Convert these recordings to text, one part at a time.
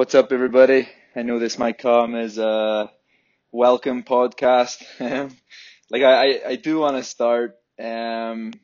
What's up, everybody? I know this might come as a welcome podcast. like I, I, do want to start. Um,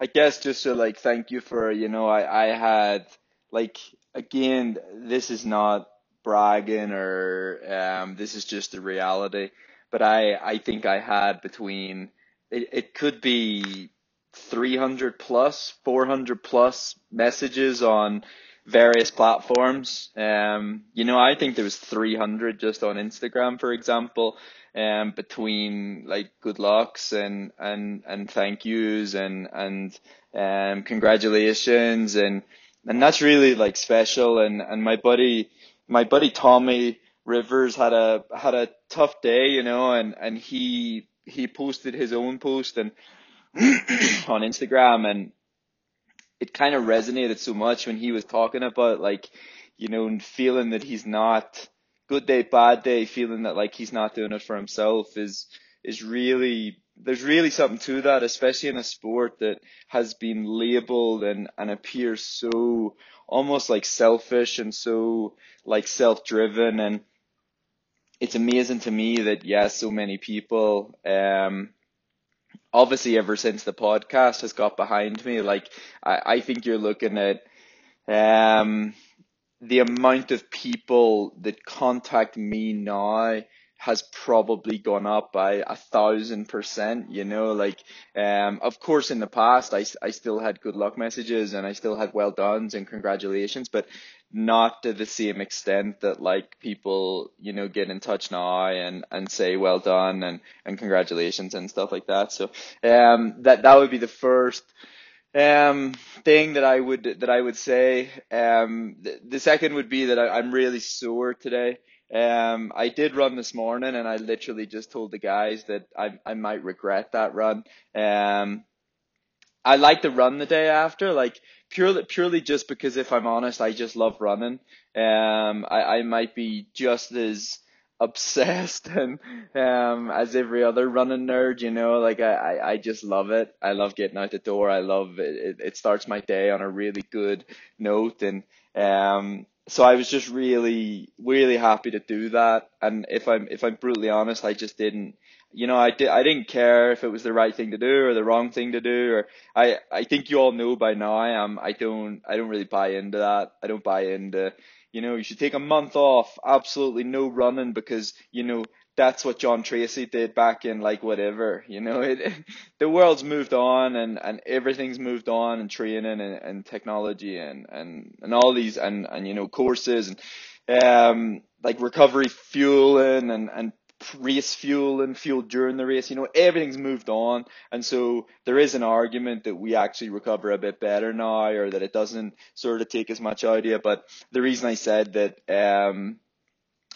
I guess just to like thank you for you know I, I had like again this is not bragging or um this is just the reality, but I I think I had between it, it could be 300 plus 400 plus messages on various platforms. Um, you know, I think there was 300 just on Instagram, for example, um, between like good lucks and, and, and thank yous and, and, um, congratulations. And, and that's really like special. And, and my buddy, my buddy Tommy Rivers had a, had a tough day, you know, and, and he, he posted his own post and on Instagram and, it kind of resonated so much when he was talking about like, you know, feeling that he's not good day, bad day, feeling that like he's not doing it for himself is is really there's really something to that, especially in a sport that has been labeled and, and appears so almost like selfish and so like self driven and it's amazing to me that yes, yeah, so many people um obviously ever since the podcast has got behind me, like I, I think you're looking at um the amount of people that contact me now has probably gone up by a thousand percent, you know, like, um, of course in the past I, I still had good luck messages and I still had well done's and congratulations, but not to the same extent that like people, you know, get in touch now and, and say well done and, and congratulations and stuff like that. So, um, that, that would be the first, um, thing that I would, that I would say. Um, the, second would be that I, I'm really sore today. Um, I did run this morning and I literally just told the guys that I, I might regret that run. Um, I like to run the day after, like purely purely just because if I'm honest, I just love running. Um, I, I might be just as obsessed and um as every other running nerd, you know, like I, I, I just love it. I love getting out the door. I love it. It, it starts my day on a really good note and um so I was just really really happy to do that and if I'm if I'm brutally honest, I just didn't you know, I, did, I didn't care if it was the right thing to do or the wrong thing to do, or I, I think you all know by now I am, I don't, I don't really buy into that. I don't buy into, you know, you should take a month off, absolutely no running because, you know, that's what John Treacy did back in like whatever, you know, it, the world's moved on and, and everything's moved on and training and, and technology and, and, and all these and, and, you know, courses and, um, like recovery fueling and, and race fuel and fuel during the race. You know, everything's moved on. And so there is an argument that we actually recover a bit better now or that it doesn't sort of take as much out of you. But the reason I said that, um,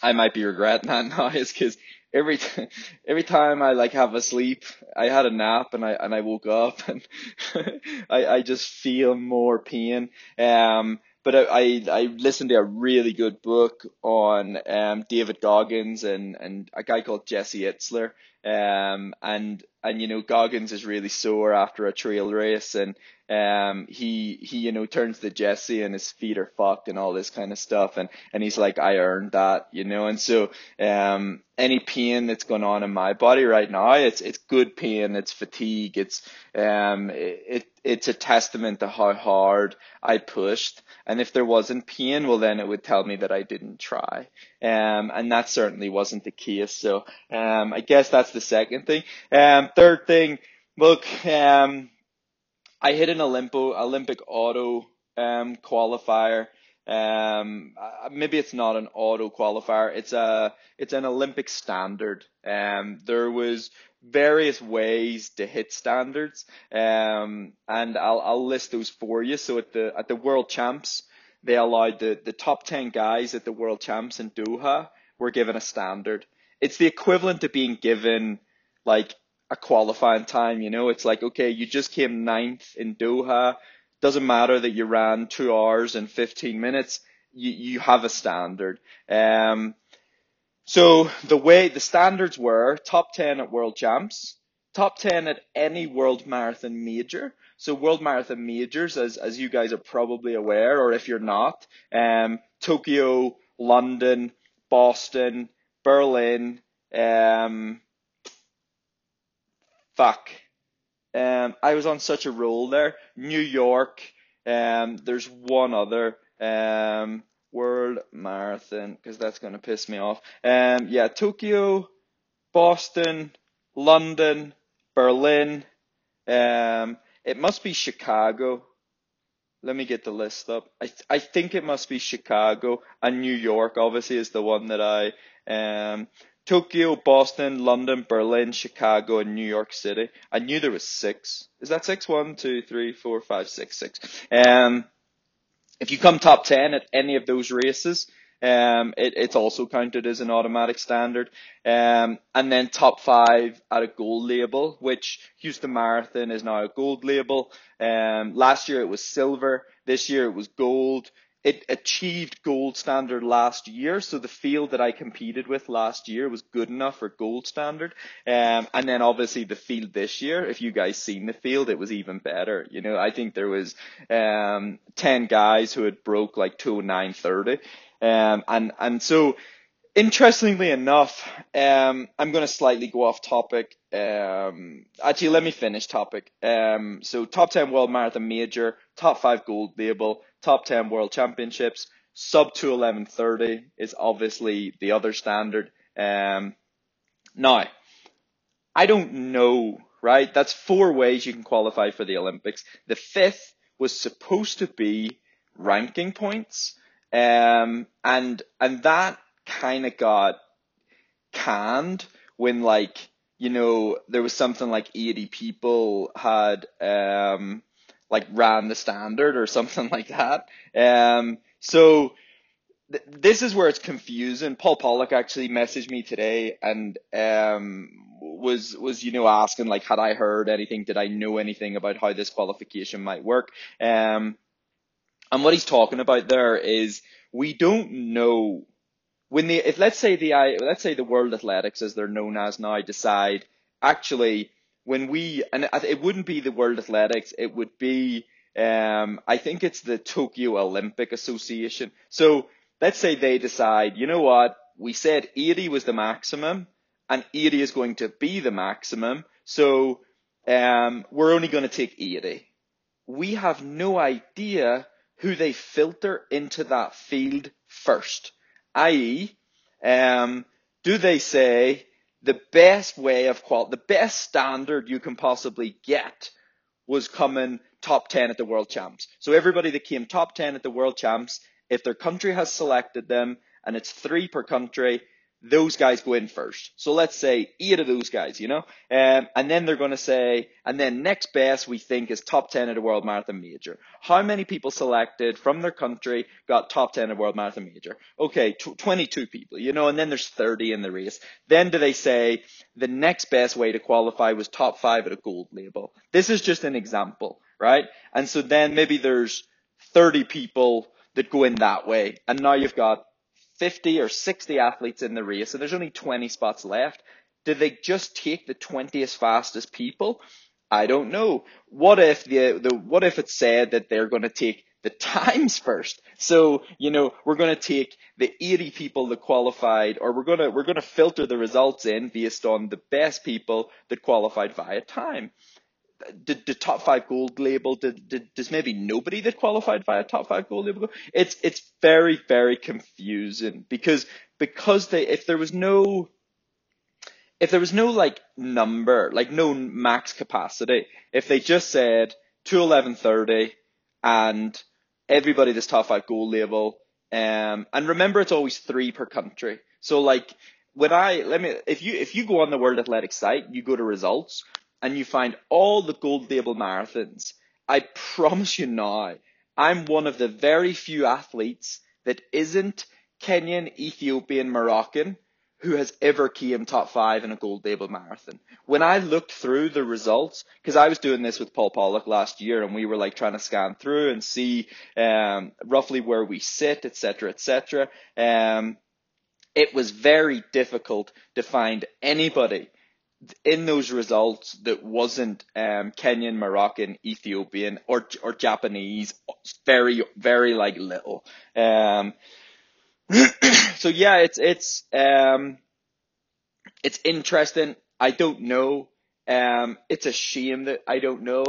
I might be regretting that now is because every t- every time I like have a sleep, I had a nap and I and I woke up and I I just feel more pain. Um, but I, I listened to a really good book on um, David Goggins and, and a guy called Jesse Itzler. Um, and, and, you know, Goggins is really sore after a trail race and, um, he, he, you know, turns to Jesse and his feet are fucked and all this kind of stuff. And, and he's like, I earned that, you know, and so, um, any pain that's going on in my body right now, it's, it's good pain, it's fatigue, it's, um, it, it's a testament to how hard I pushed. And if there wasn't pain, well, then it would tell me that I didn't try. Um, and that certainly wasn't the case. So, um, I guess that's the second thing. Um, third thing, look, um, I hit an Olympo, Olympic auto, um, qualifier. Um, maybe it's not an auto qualifier. It's a, it's an Olympic standard. Um, there was various ways to hit standards. Um, and I'll, I'll list those for you. So at the, at the world champs, they allowed the, the top 10 guys at the world champs in Doha were given a standard. It's the equivalent to being given like a qualifying time, you know, it's like, okay, you just came ninth in Doha. Doesn't matter that you ran two hours and 15 minutes. You, you have a standard. Um, so the way the standards were top 10 at world champs, top 10 at any world marathon major. So world marathon majors, as, as you guys are probably aware, or if you're not, um, Tokyo, London, Boston, Berlin, um, fuck. Um, I was on such a roll there. New York. Um, there's one other. Um, World Marathon because that's gonna piss me off. Um, yeah, Tokyo, Boston, London, Berlin. Um, it must be Chicago. Let me get the list up. I th- I think it must be Chicago and New York. Obviously, is the one that I um Tokyo, Boston, London, Berlin, Chicago, and New York City. I knew there was six. Is that six? One, two, three, four, five, six, six. Um, if you come top 10 at any of those races, um, it, it's also counted as an automatic standard. Um, and then top five at a gold label, which Houston Marathon is now a gold label. Um, last year it was silver. This year it was gold it achieved gold standard last year. So the field that I competed with last year was good enough for gold standard. Um, and then obviously the field this year, if you guys seen the field, it was even better. You know, I think there was, um, 10 guys who had broke like 209.30. Um, and, and so, interestingly enough, um, I'm going to slightly go off topic. Um, actually, let me finish topic. Um, so top 10 world marathon major, top five gold label, top 10 world championships. Sub 211.30 is obviously the other standard. Um, now, I don't know, right? That's four ways you can qualify for the Olympics. The fifth was supposed to be ranking points. Um, and, and that kind of got canned when like, you know, there was something like 80 people had, um, like ran the standard or something like that. Um, so th- this is where it's confusing. Paul Pollock actually messaged me today and um, was was you know asking like had I heard anything? Did I know anything about how this qualification might work? Um, and what he's talking about there is we don't know when the if let's say the let's say the World Athletics as they're known as now decide actually when we and it wouldn't be the World Athletics, it would be um, I think it's the Tokyo Olympic Association. So let's say they decide, you know what, we said 80 was the maximum, and 80 is going to be the maximum, so um, we're only going to take 80. We have no idea who they filter into that field first, i.e., um, do they say the best way of qual, the best standard you can possibly get was coming top 10 at the world champs. So everybody that came top 10 at the world champs, if their country has selected them and it's three per country, those guys go in first. So let's say eight of those guys, you know, um, and then they're going to say, and then next best we think is top 10 at a world marathon major. How many people selected from their country got top 10 at world marathon major? Okay, 22 people, you know, and then there's 30 in the race. Then do they say the next best way to qualify was top five at a gold label? This is just an example, right? And so then maybe there's 30 people that go in that way. And now you've got 50 or 60 athletes in the race and there's only 20 spots left, do they just take the 20th fastest people? I don't know. What if the, the what if it said that they're going to take the times first? So, you know, we're going to take the 80 people that qualified or we're to we're going to filter the results in based on the best people that qualified via time did the top five gold label did, did does maybe nobody that qualified via top five gold label? It's it's very very confusing because because they if there was no if there was no like number like no max capacity if they just said eleven thirty and everybody this top five gold label um and remember it's always three per country so like when I let me if you if you go on the World Athletics site you go to results and you find all the gold label marathons, I promise you now, I'm one of the very few athletes that isn't Kenyan, Ethiopian, Moroccan who has ever came top five in a gold label marathon. When I looked through the results, because I was doing this with Paul Pollock last year and we were like trying to scan through and see um, roughly where we sit, etc., etc. Um, it was very difficult to find anybody in those results that wasn't um, Kenyan, Moroccan, Ethiopian, or or Japanese, very very like little. Um, so yeah, it's it's um, it's interesting. I don't know. Um, it's a shame that I don't know.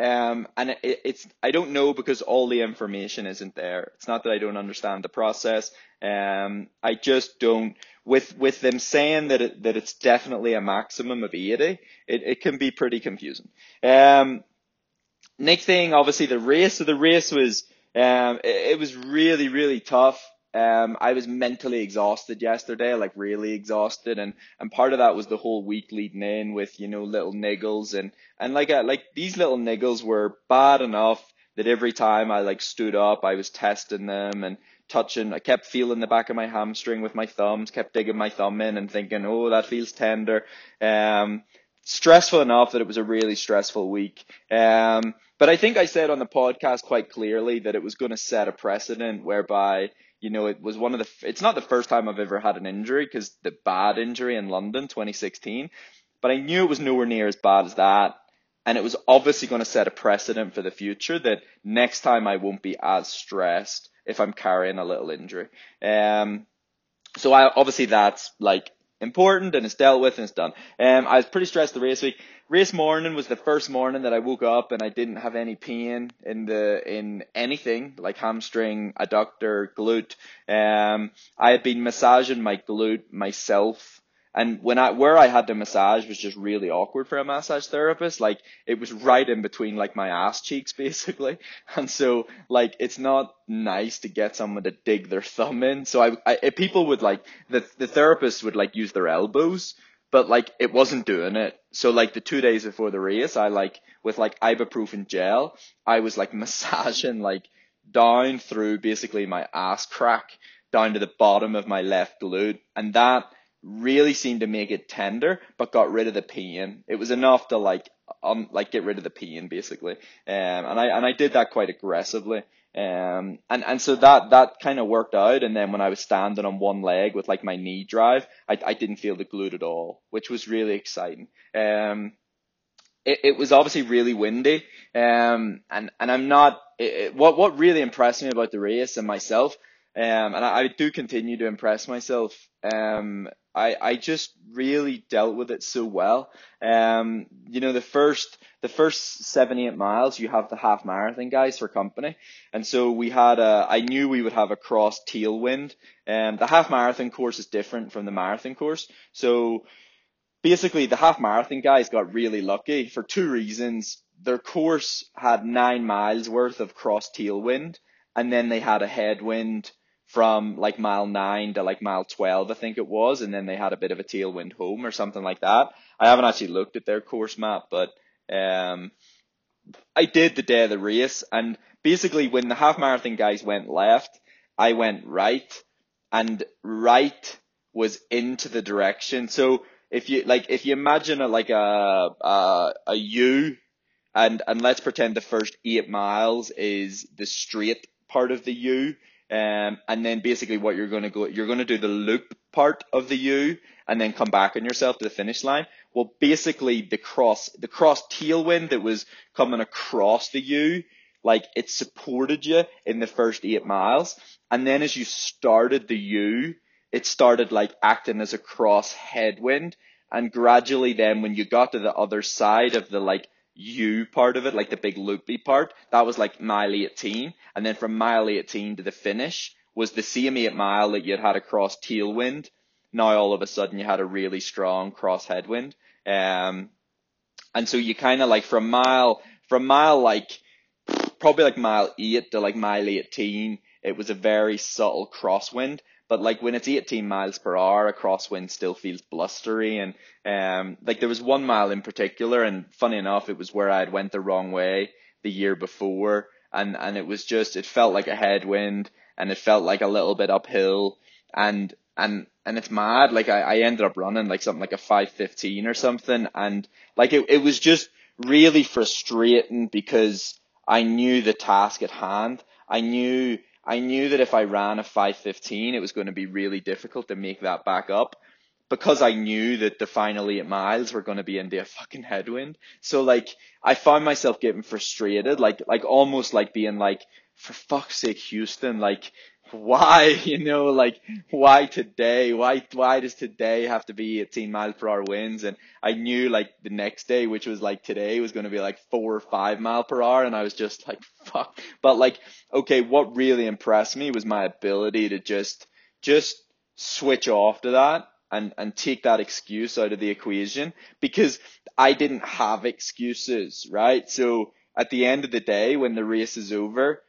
Um, and it, it's I don't know because all the information isn't there. It's not that I don't understand the process. Um, I just don't. With with them saying that it, that it's definitely a maximum of eighty, it, it can be pretty confusing. Um, next thing, obviously the race. So the race was um, it, it was really really tough. Um, I was mentally exhausted yesterday, like really exhausted, and and part of that was the whole week leading in with you know little niggles and and like uh, like these little niggles were bad enough that every time I like stood up, I was testing them and touching. I kept feeling the back of my hamstring with my thumbs, kept digging my thumb in and thinking, oh, that feels tender. Um, stressful enough that it was a really stressful week. Um, but I think I said on the podcast quite clearly that it was going to set a precedent whereby you know, it was one of the, it's not the first time I've ever had an injury because the bad injury in London 2016, but I knew it was nowhere near as bad as that. And it was obviously going to set a precedent for the future that next time I won't be as stressed if I'm carrying a little injury. Um, so I, obviously that's like important and it's dealt with and it's done. Um, I was pretty stressed the race week. Race morning was the first morning that I woke up and I didn't have any pain in the in anything like hamstring, adductor, glute. Um, I had been massaging my glute myself and when I, where I had the massage was just really awkward for a massage therapist. Like, it was right in between, like, my ass cheeks, basically. And so, like, it's not nice to get someone to dig their thumb in. So I, I people would, like, the, the therapist would, like, use their elbows, but, like, it wasn't doing it. So, like, the two days before the race, I, like, with, like, ibuprofen gel, I was, like, massaging, like, down through basically my ass crack down to the bottom of my left glute. And that, really seemed to make it tender, but got rid of the pain. It was enough to like um like get rid of the pain basically. Um and I and I did that quite aggressively. Um and and so that that kind of worked out. And then when I was standing on one leg with like my knee drive, I I didn't feel the glute at all, which was really exciting. Um. It, it was obviously really windy, um, and and I'm not. It, it, what what really impressed me about the race and myself um, and I, I, do continue to impress myself. Um, I, I just really dealt with it so well. Um, you know, the first, the first seven, eight miles, you have the half marathon guys for company. And so we had a, I knew we would have a cross tailwind. And the half marathon course is different from the marathon course. So basically the half marathon guys got really lucky for two reasons. Their course had nine miles worth of cross tailwind and then they had a headwind from like mile nine to like mile 12, I think it was. And then they had a bit of a tailwind home or something like that. I haven't actually looked at their course map, but, um, I did the day of the race. And basically when the half marathon guys went left, I went right and right was into the direction. So if you like, if you imagine a, like a, a, a U and, and let's pretend the first eight miles is the straight part of the U um, and then basically what you're going to go, you're going to do the loop part of the U and then come back on yourself to the finish line. Well, basically the cross, the cross tailwind that was coming across the U, like it supported you in the first eight miles. And then as you started the U, it started like acting as a cross headwind. And gradually then when you got to the other side of the like U part of it, like the big loopy part, that was like mile 18. And then from mile 18 to the finish was the same eight mile that you'd had across tailwind. Now all of a sudden you had a really strong cross headwind. Um, and so you kind of like from mile, from mile like, probably like mile eight to like mile 18, it was a very subtle crosswind. But like when it's 18 miles per hour, a crosswind still feels blustery. And um, like there was one mile in particular, and funny enough, it was where I had went the wrong way the year before, and and it was just it felt like a headwind, and it felt like a little bit uphill, and and and it's mad. Like I, I ended up running like something like a 515 or something, and like it it was just really frustrating because I knew the task at hand. I knew I knew that if I ran a 515, it was going to be really difficult to make that back up because I knew that the final eight miles were going to be into a fucking headwind. So like, I found myself getting frustrated, like, like almost like being like, for fuck's sake, Houston, like, why, you know, like why today? Why why does today have to be 18 mile per hour winds? And I knew like the next day, which was like today, was going to be like four or five mile per hour, and I was just like fuck. But like, okay, what really impressed me was my ability to just just switch off to that and and take that excuse out of the equation because I didn't have excuses, right? So at the end of the day, when the race is over,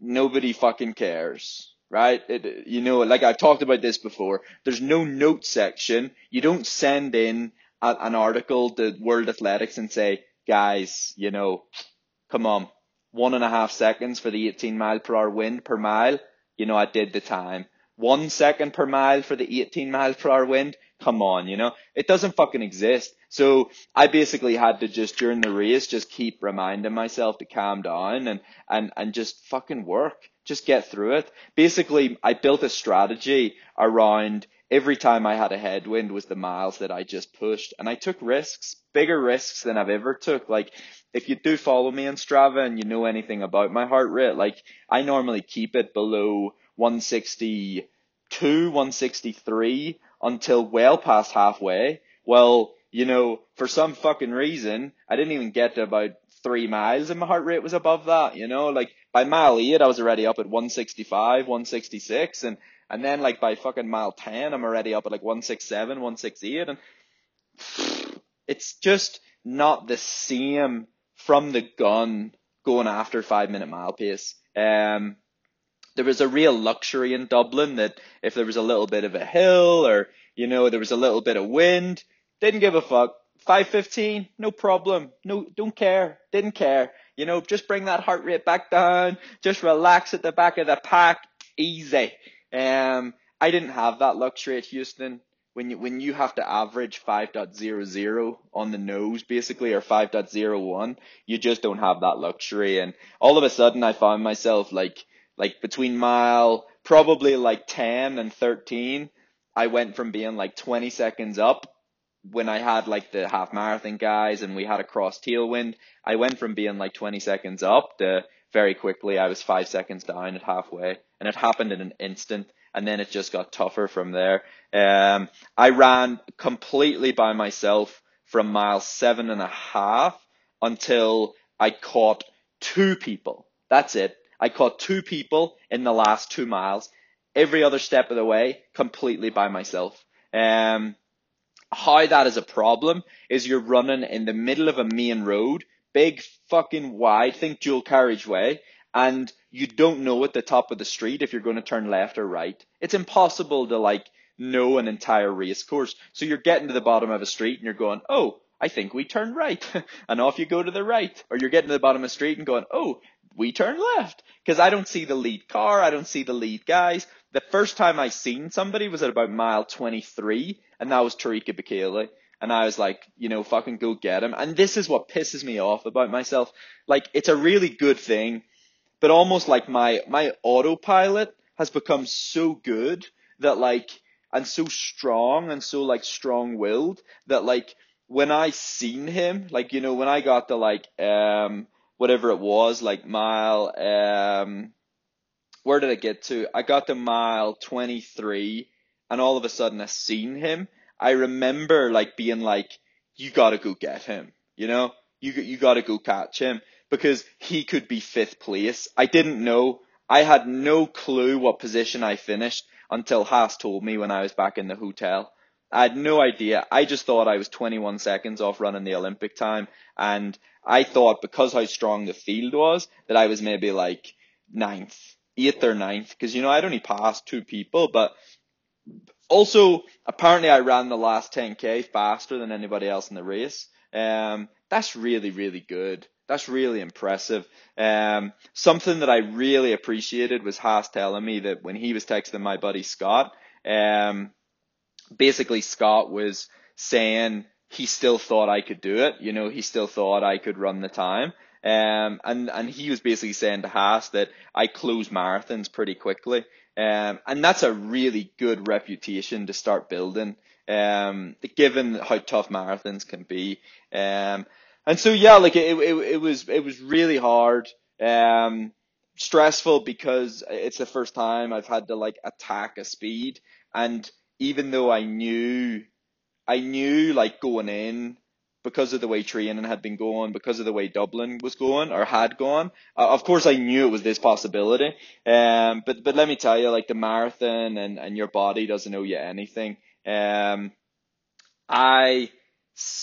nobody fucking cares right? It, you know, like I've talked about this before, there's no note section. You don't send in a, an article to World Athletics and say, guys, you know, come on, one and a half seconds for the 18 mile per hour wind per mile. You know, I did the time. One second per mile for the 18 miles per hour wind. Come on, you know, it doesn't fucking exist. So I basically had to just during the race just keep reminding myself to calm down and and and just fucking work just get through it. Basically, I built a strategy around every time I had a headwind was the miles that I just pushed and I took risks, bigger risks than I've ever took. Like if you do follow me on Strava and you know anything about my heart rate, like I normally keep it below 162, 163 until well past halfway. Well, you know, for some fucking reason, I didn't even get to about three miles and my heart rate was above that, you know, like by mile eight, I was already up at 165, 166 and, and then like by fucking mile 10, I'm already up at like 167, 168 and it's just not the same from the gun going after five minute mile pace. Um, there was a real luxury in Dublin that if there was a little bit of a hill or, you know, there was a little bit of wind, didn't give a fuck. 515, no problem. No, don't care. Didn't care. You know, just bring that heart rate back down. Just relax at the back of the pack. Easy. Um, I didn't have that luxury at Houston. When you, when you have to average 5.00 on the nose, basically, or 5.01, you just don't have that luxury. And all of a sudden I found myself like, like between mile, probably like 10 and 13, I went from being like 20 seconds up when I had like the half marathon guys and we had a cross tailwind, I went from being like 20 seconds up to very quickly I was five seconds down at halfway and it happened in an instant and then it just got tougher from there. Um, I ran completely by myself from mile seven and a half until I caught two people. That's it. I caught two people in the last two miles. Every other step of the way, completely by myself. Um, how that is a problem is you're running in the middle of a main road, big fucking wide, think dual carriageway, and you don't know at the top of the street if you're going to turn left or right. It's impossible to like know an entire race course. So you're getting to the bottom of a street and you're going, oh, I think we turn right. and off you go to the right. Or you're getting to the bottom of the street and going, oh, we turn left. Because I don't see the lead car. I don't see the lead guys. The first time I seen somebody was at about mile 23 and that was Tariku Bekele. And I was like, you know, fucking go get him. And this is what pisses me off about myself. Like, it's a really good thing, but almost like my, my autopilot has become so good that like, and so strong and so like strong willed that like, when I seen him, like, you know, when I got the like, um, whatever it was, like mile, um, where did I get to? I got to mile 23 and all of a sudden I seen him, I remember like being like, you gotta go get him, you know, you you gotta go catch him because he could be fifth place. I didn't know. I had no clue what position I finished until Haas told me when I was back in the hotel. I had no idea. I just thought I was 21 seconds off running the Olympic time, and I thought because how strong the field was that I was maybe like ninth, eighth or ninth, because you know I'd only passed two people, but also, apparently I ran the last 10k faster than anybody else in the race. Um, that's really, really good. That's really impressive. Um, something that I really appreciated was Haas telling me that when he was texting my buddy Scott, um, basically Scott was saying he still thought I could do it. You know, he still thought I could run the time. Um, and, and he was basically saying to Haas that I close marathons pretty quickly. Um, and that's a really good reputation to start building, um, given how tough marathons can be. Um, and so yeah, like it, it, it was, it was really hard. Um, stressful because it's the first time I've had to like attack a speed and even though I knew I knew like going in because of the way training had been going, because of the way Dublin was going or had gone. Uh, of course, I knew it was this possibility. Um, but but let me tell you, like the marathon and and your body doesn't owe you anything. Um, I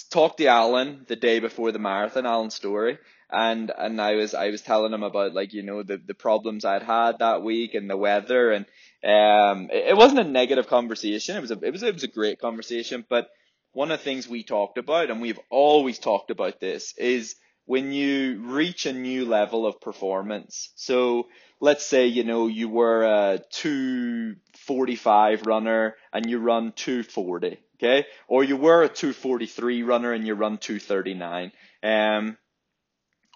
talked to Alan the day before the marathon, Alan Storey, and and I was I was telling him about like you know the the problems I'd had that week and the weather and um it, it wasn't a negative conversation. It was a it was it was a great conversation, but one of the things we talked about, and we've always talked about this, is when you reach a new level of performance. So let's say, you know, you were a 245 runner and you run 240, okay? Or you were a 243 runner and you run 239. Um,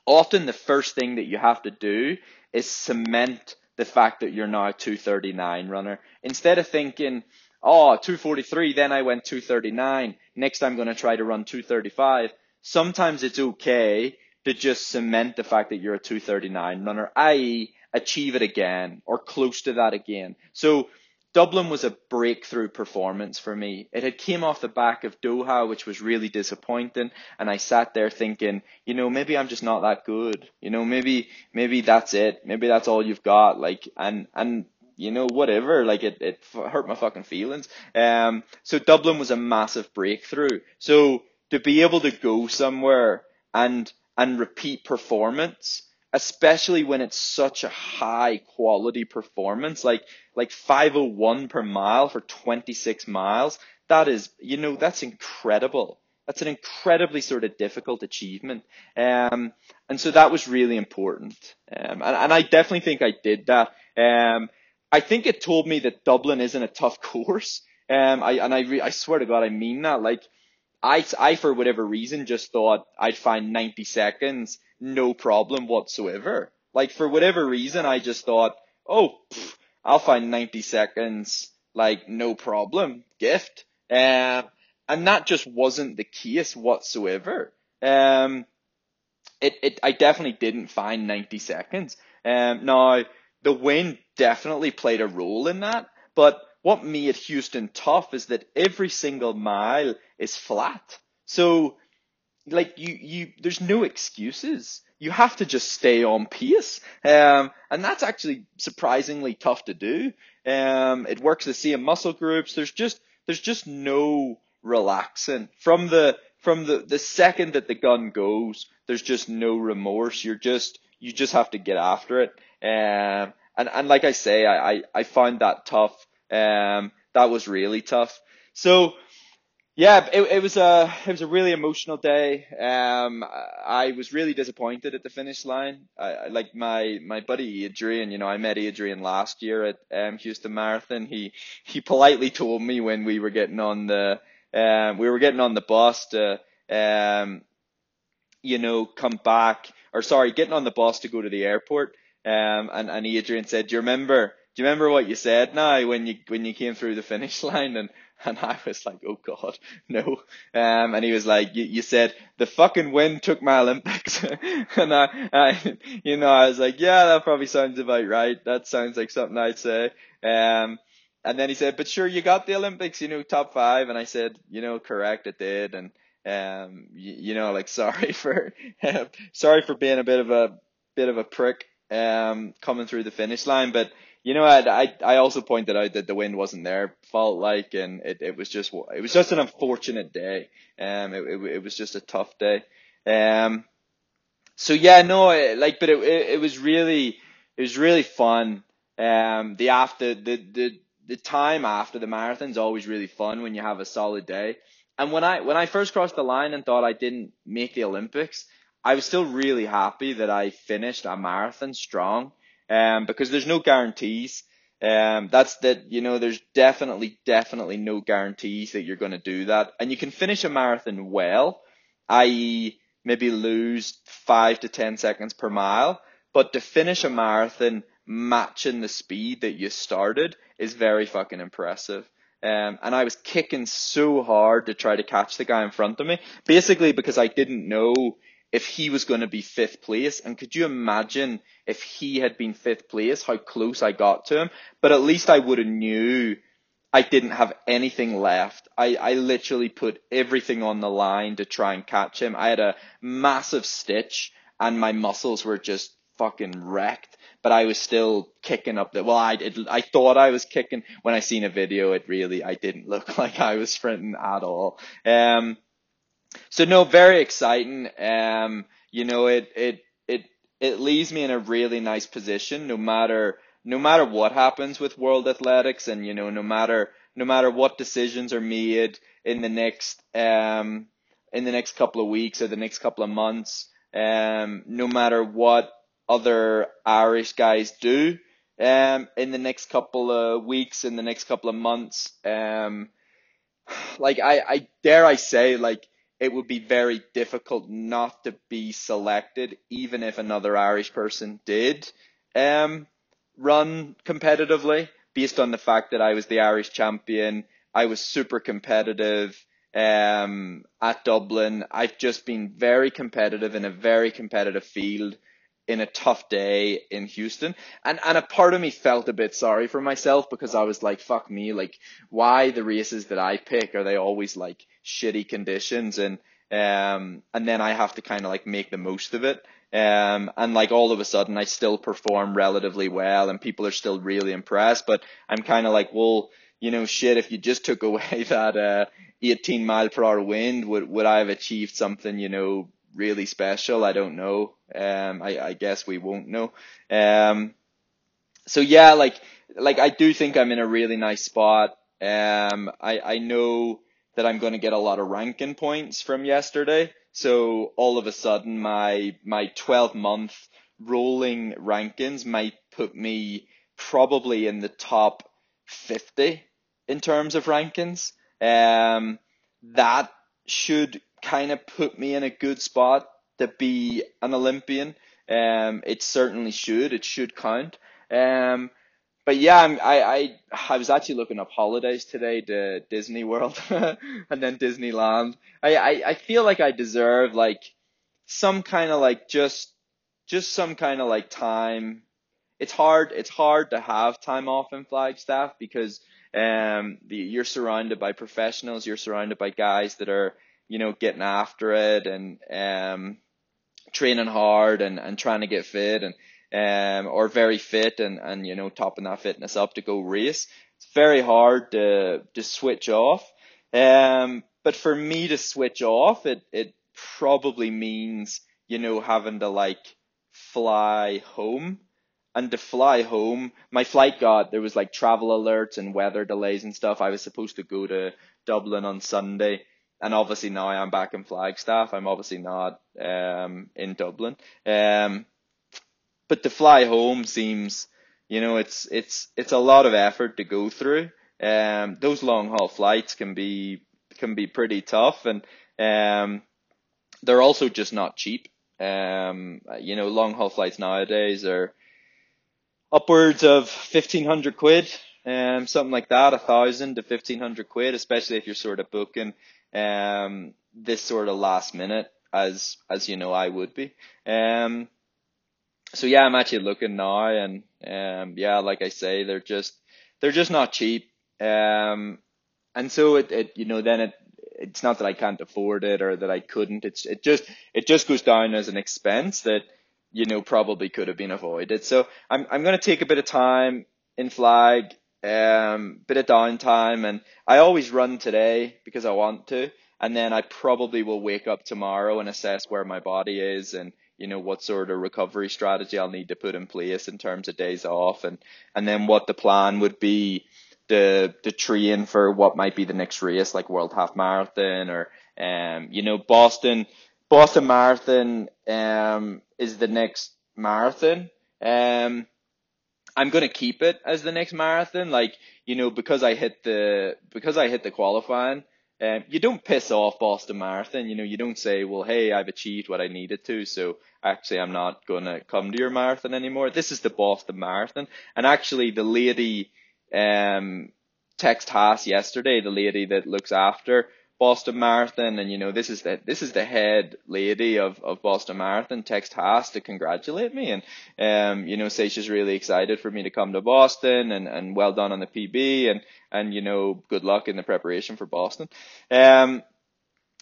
often the first thing that you have to do is cement the fact that you're now a 239 runner. Instead of thinking, oh, 243, then I went 239. Next I'm going to try to run 235. Sometimes it's okay to just cement the fact that you're a 239 runner, i.e. achieve it again or close to that again. So Dublin was a breakthrough performance for me. It had came off the back of Doha, which was really disappointing, and I sat there thinking, you know, maybe I'm just not that good. You know, maybe maybe that's it. Maybe that's all you've got. Like, and and you know, whatever. Like it, it hurt my fucking feelings. Um, so Dublin was a massive breakthrough. So to be able to go somewhere and, and repeat performance, especially when it's such a high quality performance, like, like 501 per mile for 26 miles, that is, you know, that's incredible. That's an incredibly sort of difficult achievement. Um, and so that was really important. Um, and, and I definitely think I did that. Um, I think it told me that Dublin isn't a tough course. Um, I and I re- I swear to God, I mean that. Like, I I for whatever reason just thought I'd find 90 seconds no problem whatsoever. Like for whatever reason, I just thought, oh, pff, I'll find 90 seconds like no problem, gift. Um, and that just wasn't the case whatsoever. Um, it it I definitely didn't find 90 seconds. Um, now the wind definitely played a role in that. But what made Houston tough is that every single mile is flat. So, like you, you, there's no excuses. You have to just stay on pace. Um, and that's actually surprisingly tough to do. Um, it works the same muscle groups. There's just, there's just no relaxing from the, from the, the second that the gun goes, there's just no remorse. You're just, you just have to get after it. Um, and, and like I say, I, I, I found that tough. Um, that was really tough. So, yeah, it, it was a it was a really emotional day. Um, I was really disappointed at the finish line. I, like my my buddy Adrian, you know, I met Adrian last year at um, Houston Marathon. He he politely told me when we were getting on the um we were getting on the bus to um you know come back or sorry getting on the bus to go to the airport. Um, and, and Adrian said, do you remember, do you remember what you said now when you, when you came through the finish line? And, and I was like, oh God, no. Um, and he was like, you, said the fucking wind took my Olympics. and I, I, you know, I was like, yeah, that probably sounds about right. That sounds like something I'd say. Um, and then he said, but sure, you got the Olympics, you know, top five. And I said, you know, correct, it did. And, um, you, you know, like, sorry for, sorry for being a bit of a, bit of a prick um, coming through the finish line. But you know, I, I, also pointed out that the wind wasn't there, fault like, and it, it was just it was just an unfortunate day. Um, it, it, it was just a tough day. Um, so yeah, no, like, but it, it, it was really it was really fun. Um, the after the the the time after the marathon's always really fun when you have a solid day. And when I when I first crossed the line and thought I didn't make the Olympics, I was still really happy that I finished a marathon strong, um, because there's no guarantees. Um, that's that, you know, there's definitely, definitely no guarantees that you're going to do that. And you can finish a marathon well, i.e. maybe lose five to 10 seconds per mile. But to finish a marathon matching the speed that you started is very fucking impressive. Um, and I was kicking so hard to try to catch the guy in front of me, basically because I didn't know if he was going to be fifth place. And could you imagine if he had been fifth place, how close I got to him? But at least I would have knew I didn't have anything left. I, I literally put everything on the line to try and catch him. I had a massive stitch and my muscles were just fucking wrecked. But I was still kicking up the, well, I did, I thought I was kicking. When I seen a video, it really, I didn't look like I was sprinting at all. Um, so no, very exciting. Um, you know, it, it, it, it leaves me in a really nice position no matter, no matter what happens with world athletics and, you know, no matter, no matter what decisions are made in the next, um, in the next couple of weeks or the next couple of months, um, no matter what other Irish guys do, um, in the next couple of weeks, in the next couple of months, um, like I, I dare I say, like, it would be very difficult not to be selected, even if another Irish person did um, run competitively, based on the fact that I was the Irish champion. I was super competitive um, at Dublin. I've just been very competitive in a very competitive field in a tough day in Houston. And and a part of me felt a bit sorry for myself because I was like, fuck me, like why the races that I pick are they always like shitty conditions and um and then I have to kind of like make the most of it. Um and like all of a sudden I still perform relatively well and people are still really impressed, but I'm kind of like, well, you know, shit, if you just took away that uh 18 mile per hour wind, would would I have achieved something, you know, really special. I don't know. Um, I, I guess we won't know. Um, so yeah, like, like I do think I'm in a really nice spot. Um, I, I know that I'm going to get a lot of ranking points from yesterday. So all of a sudden my, my 12 month rolling rankings might put me probably in the top 50 in terms of rankings. Um, that should kind of put me in a good spot to be an Olympian. Um, it certainly should. It should count. Um, but yeah, I'm, I, I, I was actually looking up holidays today to Disney World and then Disneyland. I, I, I feel like I deserve like some kind of like just, just some kind of like time. It's hard, it's hard to have time off in Flagstaff because, um, the, you're surrounded by professionals, you're surrounded by guys that are, you know, getting after it and um, training hard and, and trying to get fit and um, or very fit and, and you know topping that fitness up to go race. It's very hard to to switch off. Um, but for me to switch off, it it probably means you know having to like fly home. And to fly home, my flight got there was like travel alerts and weather delays and stuff. I was supposed to go to Dublin on Sunday and obviously now I'm back in Flagstaff. I'm obviously not um, in Dublin. Um, but to fly home seems, you know, it's it's it's a lot of effort to go through. Um, those long haul flights can be can be pretty tough, and um, they're also just not cheap. Um, you know, long haul flights nowadays are upwards of fifteen hundred quid, um, something like that, a thousand to fifteen hundred quid, especially if you're sort of booking um, this sort of last minute as as you know I would be. Um, so yeah, I'm actually looking now, and um, yeah, like I say, they're just they're just not cheap. Um, and so it, it you know then it it's not that I can't afford it or that I couldn't. It's it just it just goes down as an expense that you know probably could have been avoided. So I'm I'm gonna take a bit of time in flag um, bit of downtime, and I always run today because I want to, and then I probably will wake up tomorrow and assess where my body is and you know what sort of recovery strategy I'll need to put in place in terms of days off, and and then what the plan would be to to train for what might be the next race, like World Half Marathon or um, you know Boston Boston Marathon um is the next marathon. Um, I'm gonna keep it as the next marathon. Like you know, because I hit the because I hit the qualifying. Um, you don't piss off Boston Marathon. You know, you don't say, well, hey, I've achieved what I needed to, so actually I'm not gonna come to your marathon anymore. This is the Boston Marathon, and actually the lady um text Haas yesterday, the lady that looks after Boston Marathon, and you know this is the this is the head lady of, of Boston Marathon. Text Haas to congratulate me, and um you know say she's really excited for me to come to Boston, and, and well done on the PB, and and you know good luck in the preparation for Boston. Um,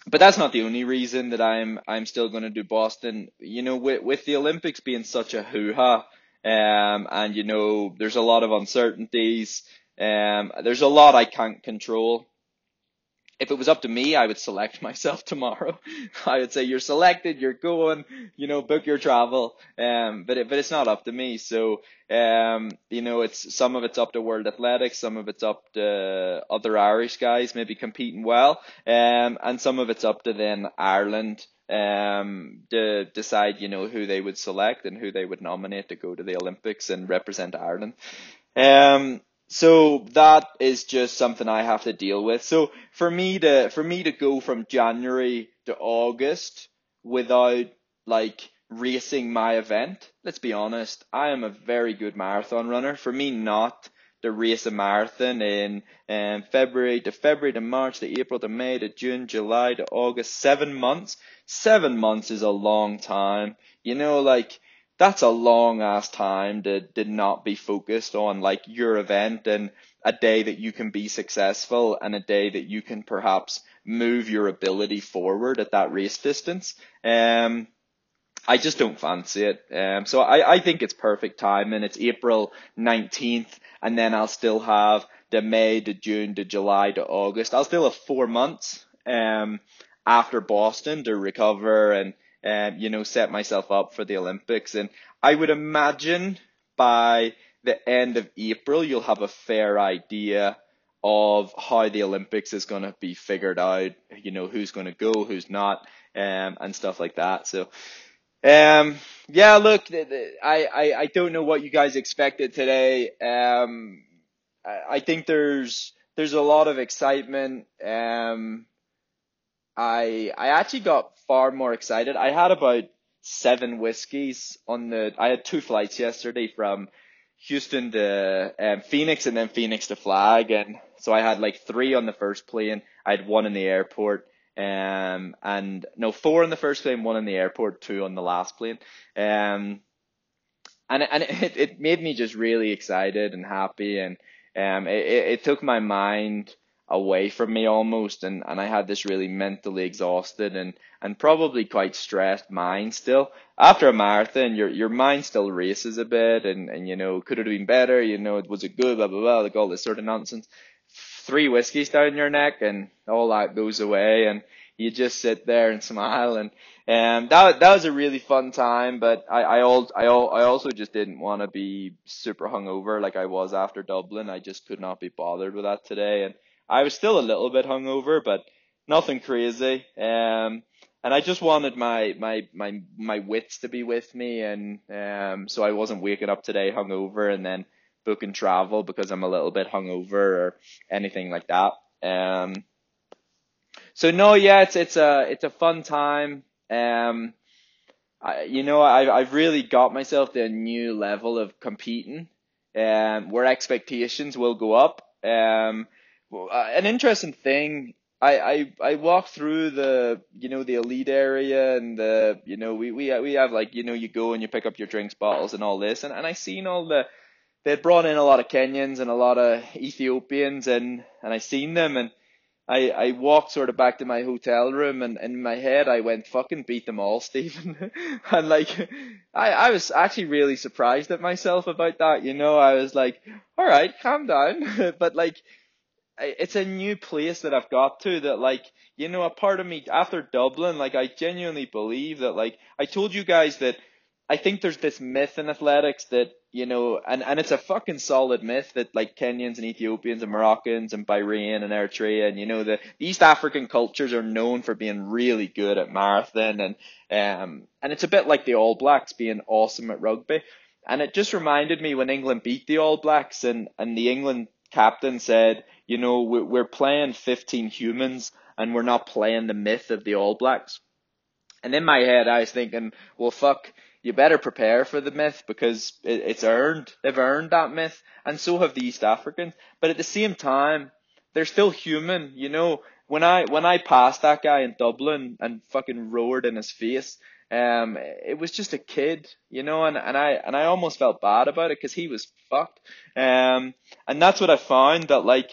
but that's not the only reason that I'm I'm still going to do Boston. You know, with with the Olympics being such a hoo ha, um, and you know there's a lot of uncertainties. Um, there's a lot I can't control if it was up to me, I would select myself tomorrow. I would say you're selected, you're going, you know, book your travel. Um, but it, but it's not up to me. So, um, you know, it's some of it's up to World Athletics, some of it's up to other Irish guys maybe competing well, um, and some of it's up to then Ireland um to decide you know who they would select and who they would nominate to go to the Olympics and represent Ireland. Um so that is just something I have to deal with. So for me to for me to go from January to August without like racing my event, let's be honest, I am a very good marathon runner. For me not to race a marathon in um, February to February to March to April to May to June, July to August, seven months. Seven months is a long time. You know, like that's a long ass time to, to not be focused on like your event and a day that you can be successful and a day that you can perhaps move your ability forward at that race distance. Um, I just don't fancy it. Um, so I, I think it's perfect time and it's April 19th and then I'll still have the May to June to July to August. I'll still have four months, um, after Boston to recover and, um, you know, set myself up for the Olympics. And I would imagine by the end of April, you'll have a fair idea of how the Olympics is going to be figured out, you know, who's going to go, who's not, um, and stuff like that. So, um, yeah, look, I, I, I don't know what you guys expected today. Um, I think there's, there's a lot of excitement. Um, I I actually got far more excited. I had about seven whiskeys on the. I had two flights yesterday from Houston to um, Phoenix and then Phoenix to Flag, and so I had like three on the first plane. I had one in the airport, um, and no four on the first plane, one in the airport, two on the last plane, um, and and it it made me just really excited and happy, and um, it it took my mind away from me almost and, and I had this really mentally exhausted and, and probably quite stressed mind still. After a marathon your your mind still races a bit and, and you know, could it have been better, you know, was it good, blah blah blah, like all this sort of nonsense. Three whiskeys down your neck and all that goes away and you just sit there and smile and um that that was a really fun time but I I all I all I also just didn't want to be super hungover like I was after Dublin I just could not be bothered with that today and I was still a little bit hungover, but nothing crazy. Um, and I just wanted my my my my wits to be with me, and um, so I wasn't waking up today hungover and then booking travel because I'm a little bit hungover or anything like that. Um, so no, yeah, it's it's a it's a fun time. Um, I, you know, I've I've really got myself to a new level of competing, um, where expectations will go up. Um, Uh, an interesting thing. I, I I walk through the you know the elite area and the you know we we we have like you know you go and you pick up your drinks bottles and all this and and I seen all the they had brought in a lot of Kenyans and a lot of Ethiopians and and I seen them and I I walked sort of back to my hotel room and, and in my head I went fucking beat them all Stephen and like I I was actually really surprised at myself about that you know I was like all right calm down but like it's a new place that I've got to that like you know a part of me after Dublin like I genuinely believe that like I told you guys that I think there's this myth in athletics that you know and and it's a fucking solid myth that like Kenyans and Ethiopians and Moroccans and Bahrain and Eritrea and you know the, East African cultures are known for being really good at marathon and um and it's a bit like the All Blacks being awesome at rugby. And it just reminded me when England beat the All Blacks and and the England captain said you know, we're playing 15 humans and we're not playing the myth of the All Blacks. And in my head, I was thinking, well, fuck, you better prepare for the myth because it's earned. They've earned that myth, and so have the East Africans. But at the same time, they're still human, you know. when I when I passed that guy in Dublin and fucking roared in his face, um, it was just a kid, you know, and, and I and I almost felt bad about it because he was fucked. Um, and that's what I found that like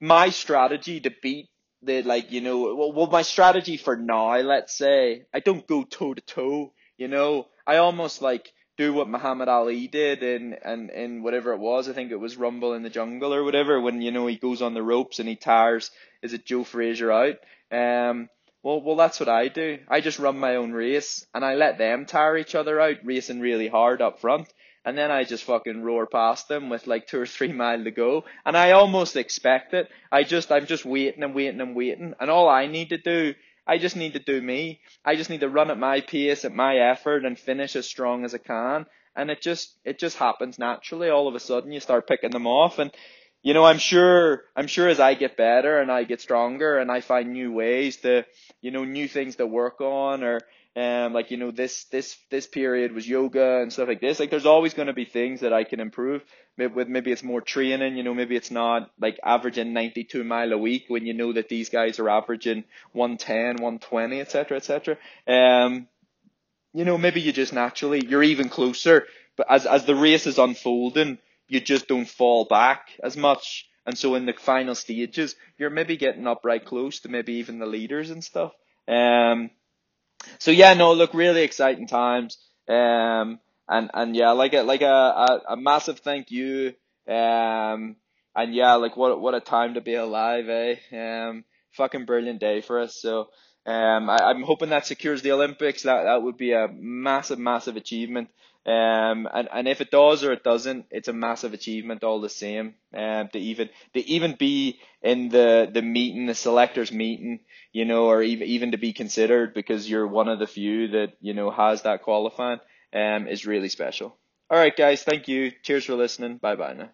my strategy to beat the like you know well, well my strategy for now, let's say, I don't go toe to toe, you know, I almost like do what Muhammad Ali did in and in, in whatever it was. I think it was Rumble in the Jungle or whatever when you know he goes on the ropes and he tires. Is it Joe Frazier out? Um, well, well, that's what I do. I just run my own race and I let them tire each other out, racing really hard up front. And then I just fucking roar past them with like two or three mile to go. And I almost expect it. I just, I'm just waiting and waiting and waiting. And all I need to do, I just need to do me. I just need to run at my pace, at my effort and finish as strong as I can. And it just, it just happens naturally. All of a sudden you start picking them off and you know, I'm sure, I'm sure as I get better and I get stronger and I find new ways to, you know, new things to work on or, um, like, you know, this, this, this period was yoga and stuff like this. Like, there's always going to be things that I can improve maybe with, maybe it's more training, you know, maybe it's not like averaging 92 mile a week when you know that these guys are averaging 110, 120, et cetera, et cetera. Um, you know, maybe you just naturally, you're even closer, but as, as the race is unfolding, you just don't fall back as much. And so in the final stages, you're maybe getting up right close to maybe even the leaders and stuff. Um, so yeah, no, look, really exciting times. Um, and, and yeah, like a, like a, a, a massive thank you. Um, and yeah, like what, what a time to be alive, eh? Um, fucking brilliant day for us. So, um, I, I'm hoping that secures the Olympics. That, that would be a massive, massive achievement. Um, and, and if it does or it doesn't, it's a massive achievement all the same. Um, to even to even be in the the meeting, the selectors meeting, you know, or even even to be considered because you're one of the few that you know has that qualifying, um, is really special. All right, guys, thank you. Cheers for listening. Bye bye now.